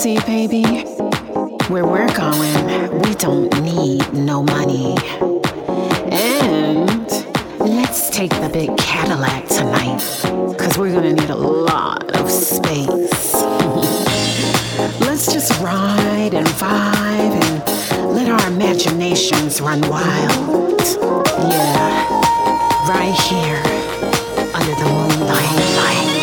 See, baby, where we're going, we don't need no money. And let's take the big Cadillac tonight, because we're going to need a lot of space. let's just ride and vibe and let our imaginations run wild. Yeah, right here under the moonlight.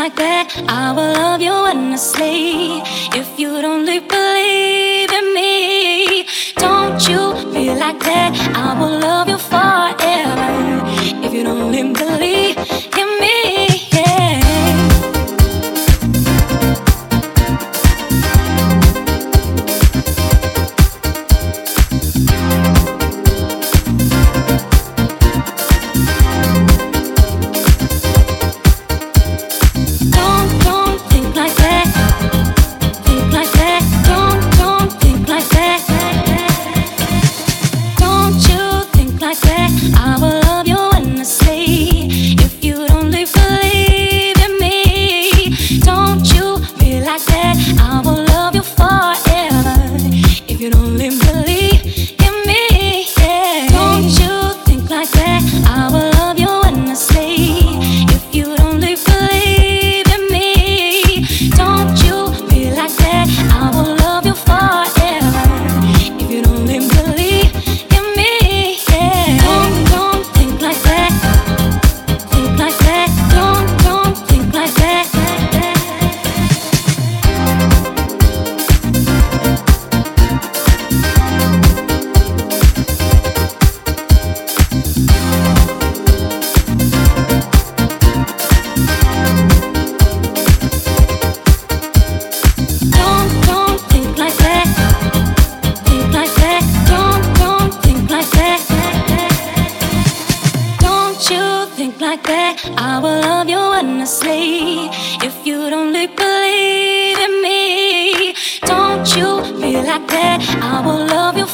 like that, I will love you endlessly if you'd only believe. will love you endlessly if you don't believe in me. Don't you feel like that? I will love you.